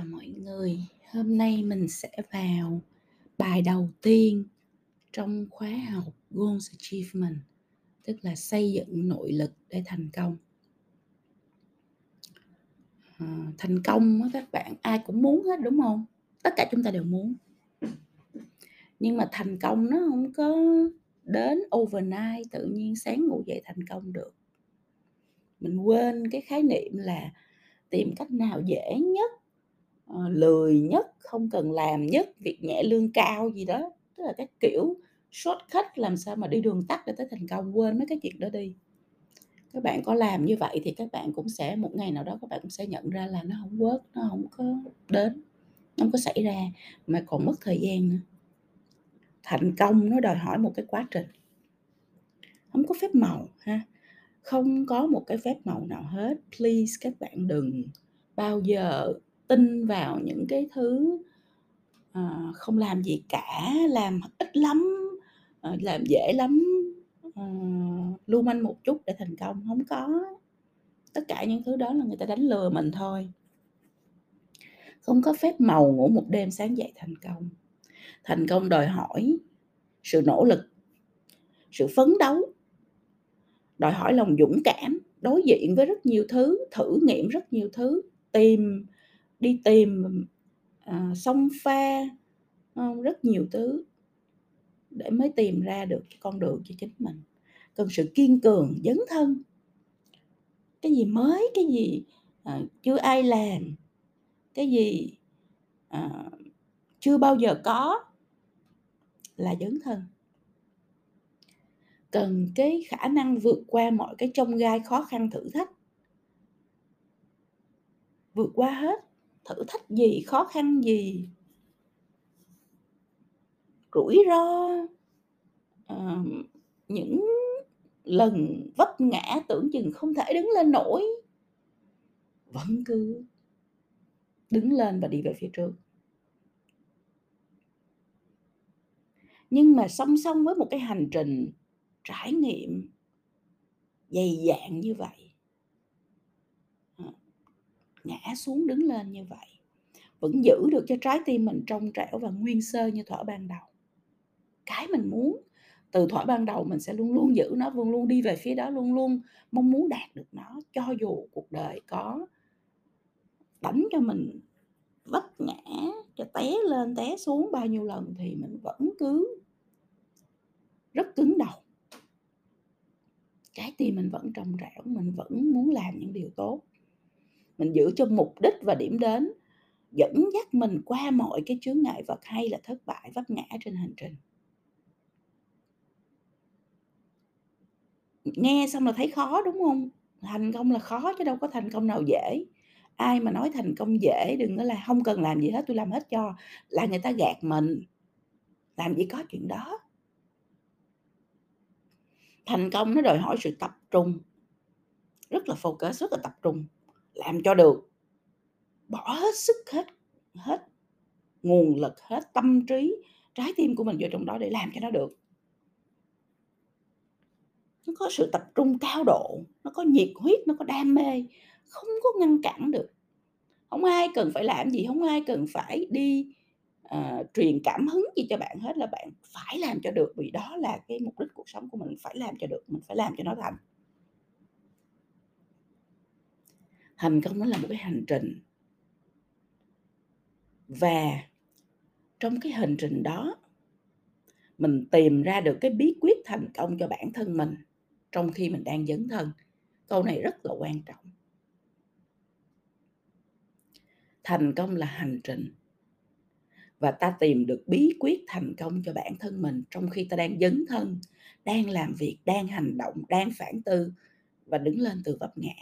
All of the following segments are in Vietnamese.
chào mọi người. Hôm nay mình sẽ vào bài đầu tiên trong khóa học Goals Achievement, tức là xây dựng nội lực để thành công. À, thành công các bạn ai cũng muốn hết đúng không? Tất cả chúng ta đều muốn. Nhưng mà thành công nó không có đến overnight tự nhiên sáng ngủ dậy thành công được. Mình quên cái khái niệm là tìm cách nào dễ nhất Ờ, lười nhất, không cần làm nhất, việc nhẹ lương cao gì đó, tức là cái kiểu shortcut làm sao mà đi đường tắt để tới thành công, quên mấy cái chuyện đó đi. Các bạn có làm như vậy thì các bạn cũng sẽ một ngày nào đó các bạn cũng sẽ nhận ra là nó không work, nó không có đến, nó không có xảy ra, mà còn mất thời gian nữa. Thành công nó đòi hỏi một cái quá trình. không có phép màu ha, không có một cái phép màu nào hết. Please các bạn đừng bao giờ tin vào những cái thứ uh, không làm gì cả làm ít lắm uh, làm dễ lắm uh, lưu manh một chút để thành công. Không có. Tất cả những thứ đó là người ta đánh lừa mình thôi. Không có phép màu ngủ một đêm sáng dậy thành công. Thành công đòi hỏi sự nỗ lực sự phấn đấu đòi hỏi lòng dũng cảm đối diện với rất nhiều thứ thử nghiệm rất nhiều thứ tìm đi tìm à, xông pha không? rất nhiều thứ để mới tìm ra được cái con đường cho chính mình. Cần sự kiên cường dấn thân. Cái gì mới cái gì à, chưa ai làm cái gì à, chưa bao giờ có là dấn thân. Cần cái khả năng vượt qua mọi cái trông gai khó khăn thử thách. Vượt qua hết thử thách gì khó khăn gì? Rủi ro à, những lần vấp ngã tưởng chừng không thể đứng lên nổi. Vẫn cứ đứng lên và đi về phía trước. Nhưng mà song song với một cái hành trình trải nghiệm dày dạn như vậy ngã xuống đứng lên như vậy, vẫn giữ được cho trái tim mình trong trẻo và nguyên sơ như thuở ban đầu. Cái mình muốn, từ thuở ban đầu mình sẽ luôn luôn giữ nó, luôn luôn đi về phía đó, luôn luôn mong muốn đạt được nó, cho dù cuộc đời có đánh cho mình vấp ngã, cho té lên, té xuống bao nhiêu lần thì mình vẫn cứ rất cứng đầu. Trái tim mình vẫn trong trẻo, mình vẫn muốn làm những điều tốt mình giữ cho mục đích và điểm đến, dẫn dắt mình qua mọi cái chướng ngại vật hay là thất bại, vấp ngã trên hành trình. Nghe xong là thấy khó, đúng không? Thành công là khó chứ đâu có thành công nào dễ. Ai mà nói thành công dễ đừng có là không cần làm gì hết, tôi làm hết cho là người ta gạt mình. Làm gì có chuyện đó. Thành công nó đòi hỏi sự tập trung. Rất là focus, rất là tập trung làm cho được. Bỏ hết sức hết hết nguồn lực hết tâm trí trái tim của mình vô trong đó để làm cho nó được. Nó có sự tập trung cao độ nó có nhiệt huyết nó có đam mê không có ngăn cản được. Không ai cần phải làm gì không ai cần phải đi uh, truyền cảm hứng gì cho bạn hết là bạn phải làm cho được vì đó là cái mục đích cuộc sống của mình phải làm cho được mình phải làm cho nó thành. Thành công nó là một cái hành trình. Và trong cái hành trình đó, mình tìm ra được cái bí quyết thành công cho bản thân mình trong khi mình đang dấn thân. Câu này rất là quan trọng. Thành công là hành trình. Và ta tìm được bí quyết thành công cho bản thân mình trong khi ta đang dấn thân, đang làm việc, đang hành động, đang phản tư và đứng lên từ vấp ngã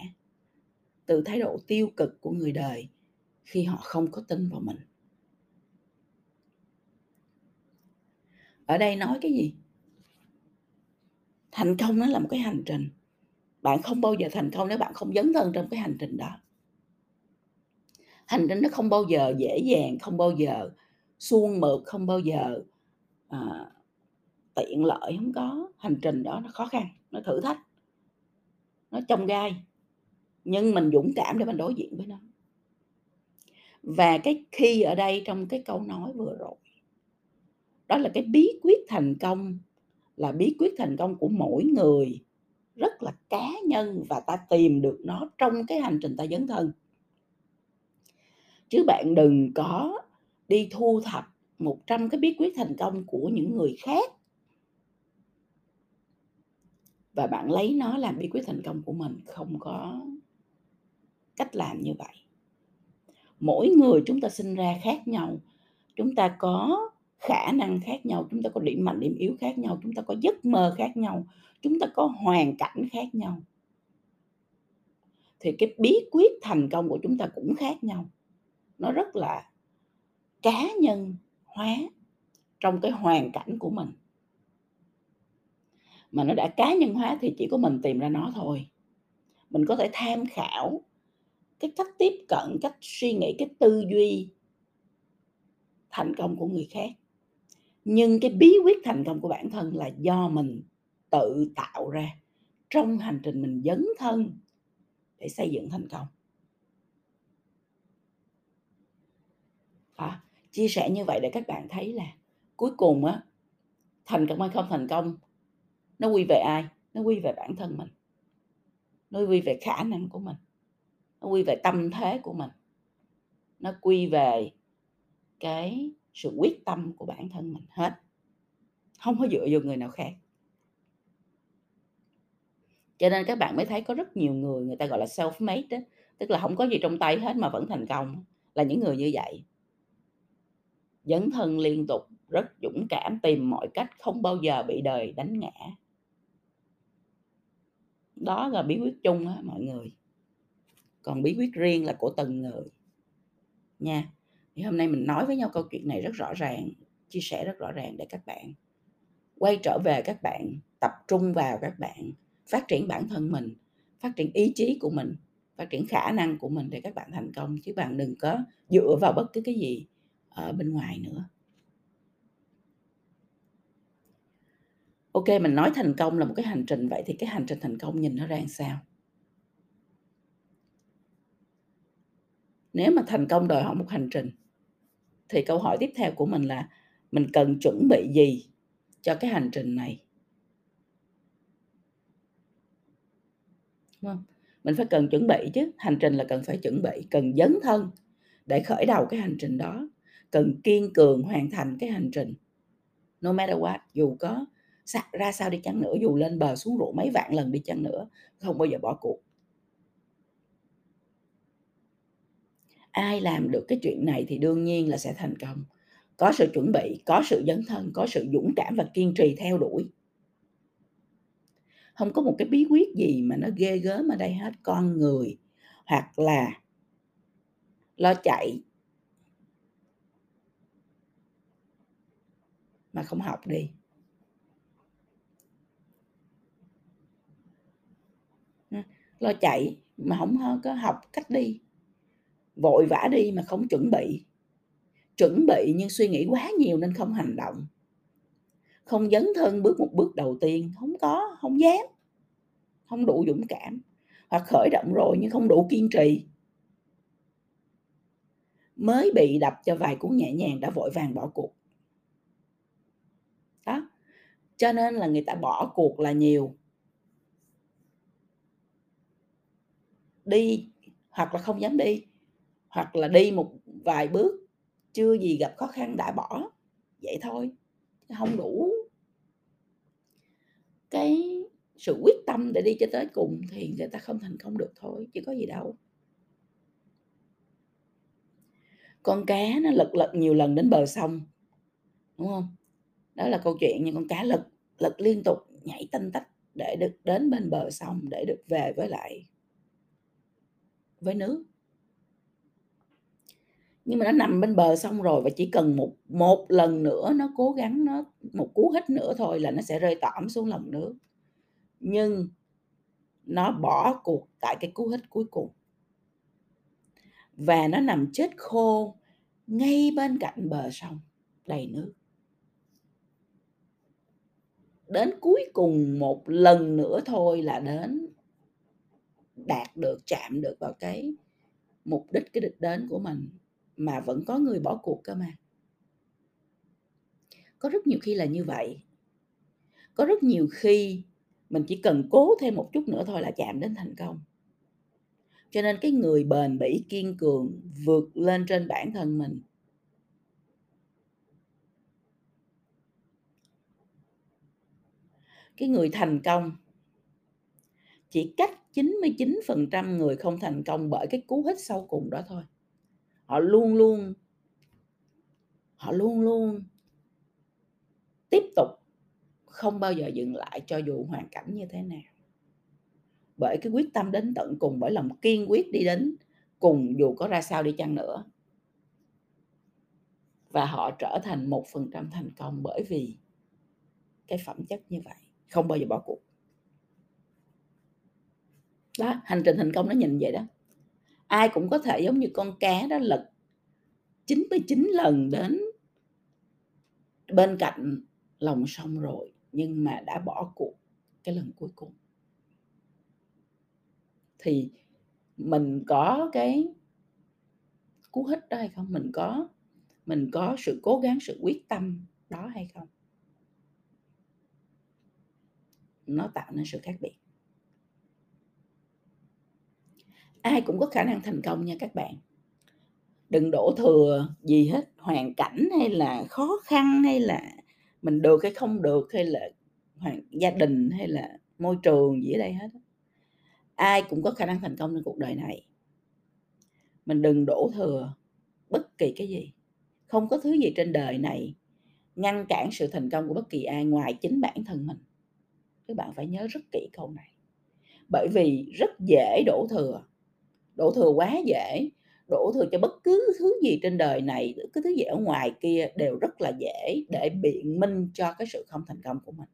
từ thái độ tiêu cực của người đời khi họ không có tin vào mình. Ở đây nói cái gì? Thành công nó là một cái hành trình. Bạn không bao giờ thành công nếu bạn không dấn thân trong cái hành trình đó. Hành trình nó không bao giờ dễ dàng không bao giờ suôn mượt không bao giờ à, tiện lợi không có. Hành trình đó nó khó khăn nó thử thách nó trong gai nhưng mình dũng cảm để mình đối diện với nó. Và cái khi ở đây trong cái câu nói vừa rồi, đó là cái bí quyết thành công, là bí quyết thành công của mỗi người rất là cá nhân và ta tìm được nó trong cái hành trình ta dấn thân. Chứ bạn đừng có đi thu thập 100 cái bí quyết thành công của những người khác và bạn lấy nó làm bí quyết thành công của mình không có cách làm như vậy. Mỗi người chúng ta sinh ra khác nhau, chúng ta có khả năng khác nhau, chúng ta có điểm mạnh, điểm yếu khác nhau, chúng ta có giấc mơ khác nhau, chúng ta có hoàn cảnh khác nhau. Thì cái bí quyết thành công của chúng ta cũng khác nhau. Nó rất là cá nhân hóa trong cái hoàn cảnh của mình. Mà nó đã cá nhân hóa thì chỉ có mình tìm ra nó thôi. Mình có thể tham khảo cái cách tiếp cận cách suy nghĩ cái tư duy thành công của người khác. Nhưng cái bí quyết thành công của bản thân là do mình tự tạo ra trong hành trình mình dấn thân để xây dựng thành công. À, chia sẻ như vậy để các bạn thấy là cuối cùng á thành công hay không thành công nó quy về ai? Nó quy về bản thân mình nó quy về khả năng của mình nó quy về tâm thế của mình. Nó quy về cái sự quyết tâm của bản thân mình hết. Không có dựa vào người nào khác. Cho nên các bạn mới thấy có rất nhiều người người ta gọi là self made đó tức là không có gì trong tay hết mà vẫn thành công. Là những người như vậy. Dấn thân liên tục, rất dũng cảm, tìm mọi cách không bao giờ bị đời đánh ngã. Đó là bí quyết chung á, mọi người còn bí quyết riêng là của từng người. Nha, thì hôm nay mình nói với nhau câu chuyện này rất rõ ràng, chia sẻ rất rõ ràng để các bạn quay trở về các bạn, tập trung vào các bạn, phát triển bản thân mình, phát triển ý chí của mình, phát triển khả năng của mình để các bạn thành công, chứ bạn đừng có dựa vào bất cứ cái gì ở bên ngoài nữa. Ok, mình nói thành công là một cái hành trình, vậy thì cái hành trình thành công nhìn nó ra sao? Nếu mà thành công đòi hỏi một hành trình, thì câu hỏi tiếp theo của mình là mình cần chuẩn bị gì cho cái hành trình này? Đúng không? mình phải cần chuẩn bị chứ. Hành trình là cần phải chuẩn bị, cần dấn thân để khởi đầu cái hành trình đó. Cần kiên cường hoàn thành cái hành trình. No matter what, dù có ra sao đi chăng nữa, dù lên bờ xuống ruộng mấy vạn lần đi chăng nữa, không bao giờ bỏ cuộc. Ai làm được cái chuyện này thì đương nhiên là sẽ thành công. Có sự chuẩn bị, có sự dấn thân, có sự dũng cảm và kiên trì theo đuổi. Không có một cái bí quyết gì mà nó ghê gớm ở đây hết. Con người hoặc là lo chạy mà không học đi. Lo chạy mà không có học cách đi vội vã đi mà không chuẩn bị. Chuẩn bị nhưng suy nghĩ quá nhiều nên không hành động. Không dấn thân bước một bước đầu tiên, không có, không dám, không đủ dũng cảm. Hoặc khởi động rồi nhưng không đủ kiên trì. Mới bị đập cho vài cú nhẹ nhàng đã vội vàng bỏ cuộc. Đó. Cho nên là người ta bỏ cuộc là nhiều. Đi hoặc là không dám đi hoặc là đi một vài bước, chưa gì gặp khó khăn đã bỏ. Vậy thôi không đủ cái sự quyết tâm để đi cho tới cùng thì người ta không thành công được thôi, chứ có gì đâu. Con cá nó lật lật nhiều lần đến bờ sông, đúng không? Đó là câu chuyện như con cá lật lật liên tục, nhảy tanh tách để được đến bên bờ sông, để được về với lại, với nước nhưng mà nó nằm bên bờ xong rồi và chỉ cần một một lần nữa nó cố gắng, nó một cú hít nữa thôi là nó sẽ rơi tỏm xuống lòng nước. Nhưng nó bỏ cuộc tại cái cú hít cuối cùng. Và nó nằm chết khô ngay bên cạnh bờ sông, đầy nước. Đến cuối cùng một lần nữa thôi là đến đạt được, chạm được vào cái mục đích, cái đích đến của mình mà vẫn có người bỏ cuộc cơ mà. Có rất nhiều khi là như vậy. Có rất nhiều khi mình chỉ cần cố thêm một chút nữa thôi là chạm đến thành công. Cho nên cái người bền bỉ, kiên cường vượt lên trên bản thân mình cái người thành công chỉ cách 99% người không thành công bởi cái cú hít sau cùng đó thôi. Họ luôn luôn họ luôn luôn tiếp tục không bao giờ dừng lại cho dù hoàn cảnh như thế nào. Bởi cái quyết tâm đến tận cùng, bởi lòng kiên quyết đi đến cùng dù có ra sao đi chăng nữa. Và họ trở thành một phần trăm thành công bởi vì cái phẩm chất như vậy, không bao giờ bỏ cuộc. Đó, hành trình thành công nó nhìn vậy đó. Ai cũng có thể giống như con cá đó, lật 99 lần đến bên cạnh lòng sông rồi, nhưng mà đã bỏ cuộc cái lần cuối cùng. Thì mình có cái cú hích đó hay không? Mình có mình có sự cố gắng, sự quyết tâm đó hay không? Nó tạo nên sự khác biệt. Ai cũng có khả năng thành công nha các bạn. Đừng đổ thừa gì hết, hoàn cảnh hay là khó khăn hay là mình được hay không được hay là hoàn, gia đình hay là môi trường gì ở đây hết ai cũng có khả năng thành công trong cuộc đời này. Mình đừng đổ thừa bất kỳ cái gì. Không có thứ gì trên đời này ngăn cản sự thành công của bất kỳ ai ngoài chính bản thân mình. Các bạn phải nhớ rất kỹ câu này. Bởi vì rất dễ đổ thừa đổ thừa quá dễ, đổ thừa cho bất cứ thứ gì trên đời này cứ thứ gì ở ngoài kia đều rất là dễ để biện minh cho cái sự không thành công của mình.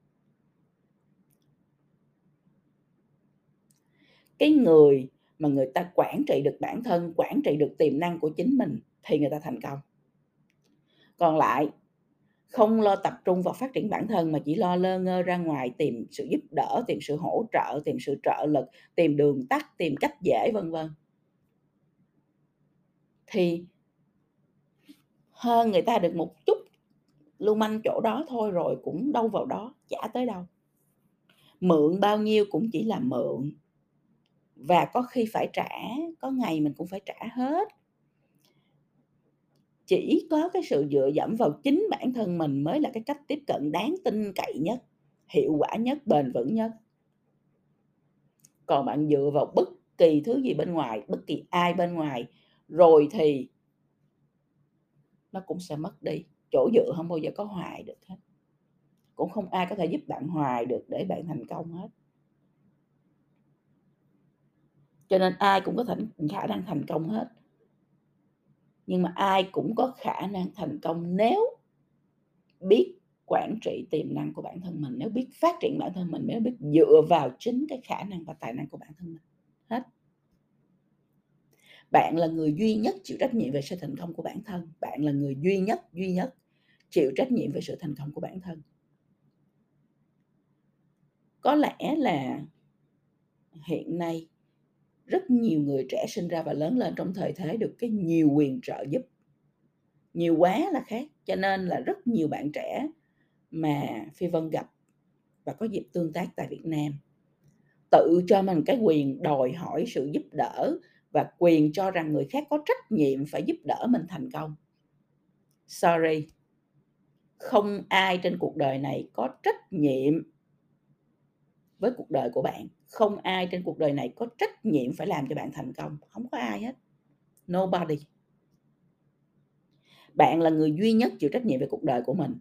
Cái người mà người ta quản trị được bản thân, quản trị được tiềm năng của chính mình thì người ta thành công. Còn lại, không lo tập trung vào phát triển bản thân mà chỉ lo lơ ngơ ra ngoài tìm sự giúp đỡ, tìm sự hỗ trợ, tìm sự trợ lực, tìm đường tắt, tìm cách dễ, vân vân thì hơn người ta được một chút lưu manh chỗ đó thôi rồi cũng đâu vào đó trả tới đâu. Mượn bao nhiêu cũng chỉ là mượn. Và có khi phải trả, có ngày mình cũng phải trả hết. Chỉ có cái sự dựa dẫm vào chính bản thân mình mới là cái cách tiếp cận đáng tin cậy nhất, hiệu quả nhất, bền vững nhất. Còn bạn dựa vào bất kỳ thứ gì bên ngoài, bất kỳ ai bên ngoài rồi thì nó cũng sẽ mất đi. Chỗ dựa không bao giờ có hoài được hết. Cũng không ai có thể giúp bạn hoài được để bạn thành công hết. Cho nên ai cũng có thể, khả năng thành công hết. Nhưng mà ai cũng có khả năng thành công nếu biết quản trị tiềm năng của bản thân mình, nếu biết phát triển bản thân mình, nếu biết dựa vào chính cái khả năng và tài năng của bản thân mình. Hết bạn là người duy nhất chịu trách nhiệm về sự thành công của bản thân. Bạn là người duy nhất duy nhất chịu trách nhiệm về sự thành công của bản thân. Có lẽ là hiện nay, rất nhiều người trẻ sinh ra và lớn lên trong thời thế được cái nhiều quyền trợ giúp. Nhiều quá là khác, cho nên là rất nhiều bạn trẻ mà phi vân gặp và có dịp tương tác tại việt nam, tự cho mình cái quyền đòi hỏi sự giúp đỡ và quyền cho rằng người khác có trách nhiệm phải giúp đỡ mình thành công. Sorry. Không ai trên cuộc đời này có trách nhiệm với cuộc đời của bạn. Không ai trên cuộc đời này có trách nhiệm phải làm cho bạn thành công. Không có ai hết. Nobody. Bạn là người duy nhất chịu trách nhiệm về cuộc đời của mình.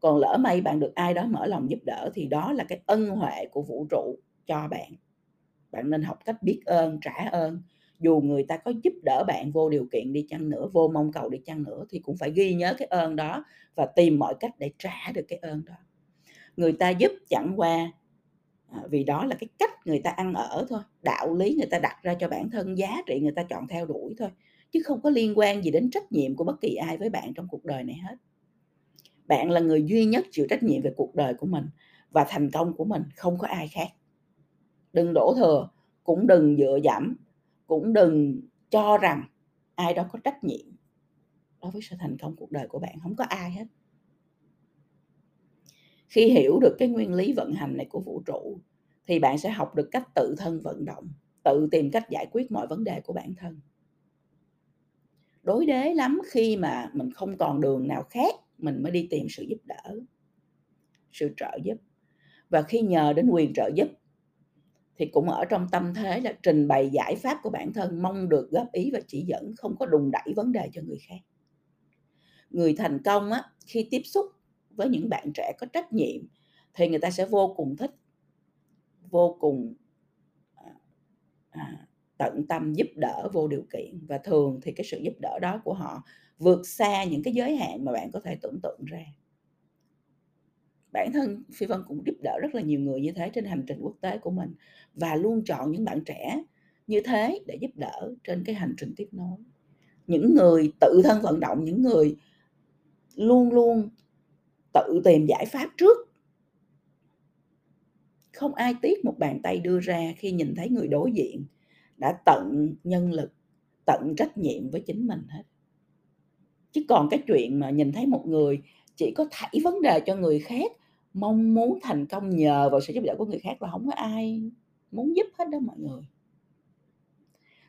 Còn lỡ may bạn được ai đó mở lòng giúp đỡ, thì đó là cái ân huệ của vũ trụ cho bạn. Bạn nên học cách biết ơn, trả ơn dù người ta có giúp đỡ bạn vô điều kiện đi chăng nữa, vô mong cầu đi chăng nữa, thì cũng phải ghi nhớ cái ơn đó và tìm mọi cách để trả được cái ơn đó. Người ta giúp chẳng qua à, vì đó là cái cách người ta ăn ở thôi, đạo lý người ta đặt ra cho bản thân, giá trị người ta chọn theo đuổi thôi, chứ không có liên quan gì đến trách nhiệm của bất kỳ ai với bạn trong cuộc đời này hết. Bạn là người duy nhất chịu trách nhiệm về cuộc đời của mình và thành công của mình, không có ai khác. Đừng đổ thừa, cũng đừng dựa dẫm cũng đừng cho rằng ai đó có trách nhiệm đối với sự thành công cuộc đời của bạn, không có ai hết. Khi hiểu được cái nguyên lý vận hành này của vũ trụ, thì bạn sẽ học được cách tự thân vận động, tự tìm cách giải quyết mọi vấn đề của bản thân. Đối đế lắm khi mà mình không còn đường nào khác, mình mới đi tìm sự giúp đỡ, sự trợ giúp. Và khi nhờ đến quyền trợ giúp thì cũng ở trong tâm thế là trình bày giải pháp của bản thân mong được góp ý và chỉ dẫn không có đùng đẩy vấn đề cho người khác. Người thành công á khi tiếp xúc với những bạn trẻ có trách nhiệm thì người ta sẽ vô cùng thích vô cùng à, à tận tâm giúp đỡ vô điều kiện. Và thường thì cái sự giúp đỡ đó của họ vượt xa những cái giới hạn mà bạn có thể tưởng tượng ra bản thân phi vân cũng giúp đỡ rất là nhiều người như thế trên hành trình quốc tế của mình và luôn chọn những bạn trẻ như thế để giúp đỡ trên cái hành trình tiếp nối. Những người tự thân vận động, những người luôn luôn tự tìm giải pháp trước. Không ai tiếc một bàn tay đưa ra khi nhìn thấy người đối diện đã tận nhân lực, tận trách nhiệm với chính mình hết. Chứ còn cái chuyện mà nhìn thấy một người chỉ có thảy vấn đề cho người khác mong muốn thành công nhờ vào sự giúp đỡ của người khác là không có ai muốn giúp hết đó mọi người.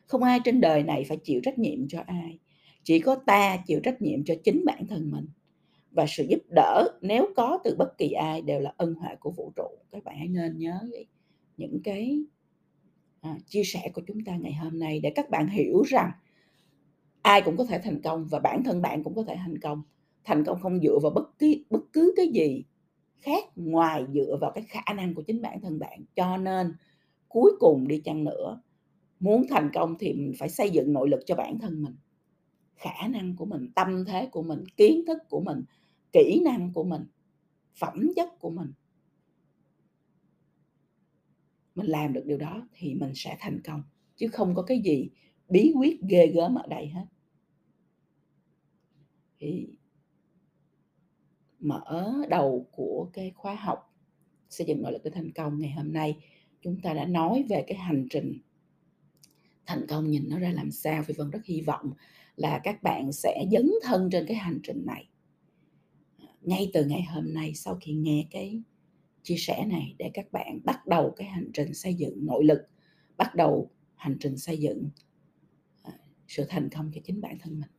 Không ai trên đời này phải chịu trách nhiệm cho ai chỉ có ta chịu trách nhiệm cho chính bản thân mình. Và sự giúp đỡ nếu có từ bất kỳ ai đều là ân huệ của vũ trụ. Các bạn hãy nên nhớ những cái à, chia sẻ của chúng ta ngày hôm nay để các bạn hiểu rằng ai cũng có thể thành công và bản thân bạn cũng có thể thành công. Thành công không dựa vào bất kỳ bất cứ cái gì khác ngoài dựa vào cái khả năng của chính bản thân bạn. Cho nên cuối cùng đi chăng nữa, muốn thành công thì mình phải xây dựng nội lực cho bản thân mình. Khả năng của mình, tâm thế của mình, kiến thức của mình, kỹ năng của mình, phẩm chất của mình. Mình làm được điều đó thì mình sẽ thành công, chứ không có cái gì bí quyết ghê gớm ở đây hết. Thì mở đầu của cái khóa học xây dựng nội lực để thành công ngày hôm nay. Chúng ta đã nói về cái hành trình thành công, nhìn nó ra làm sao. Vì vân rất hy vọng là các bạn sẽ dấn thân trên cái hành trình này. Ngay từ ngày hôm nay, sau khi nghe cái chia sẻ này, để các bạn bắt đầu cái hành trình xây dựng nội lực, bắt đầu hành trình xây dựng à, sự thành công cho chính bản thân mình.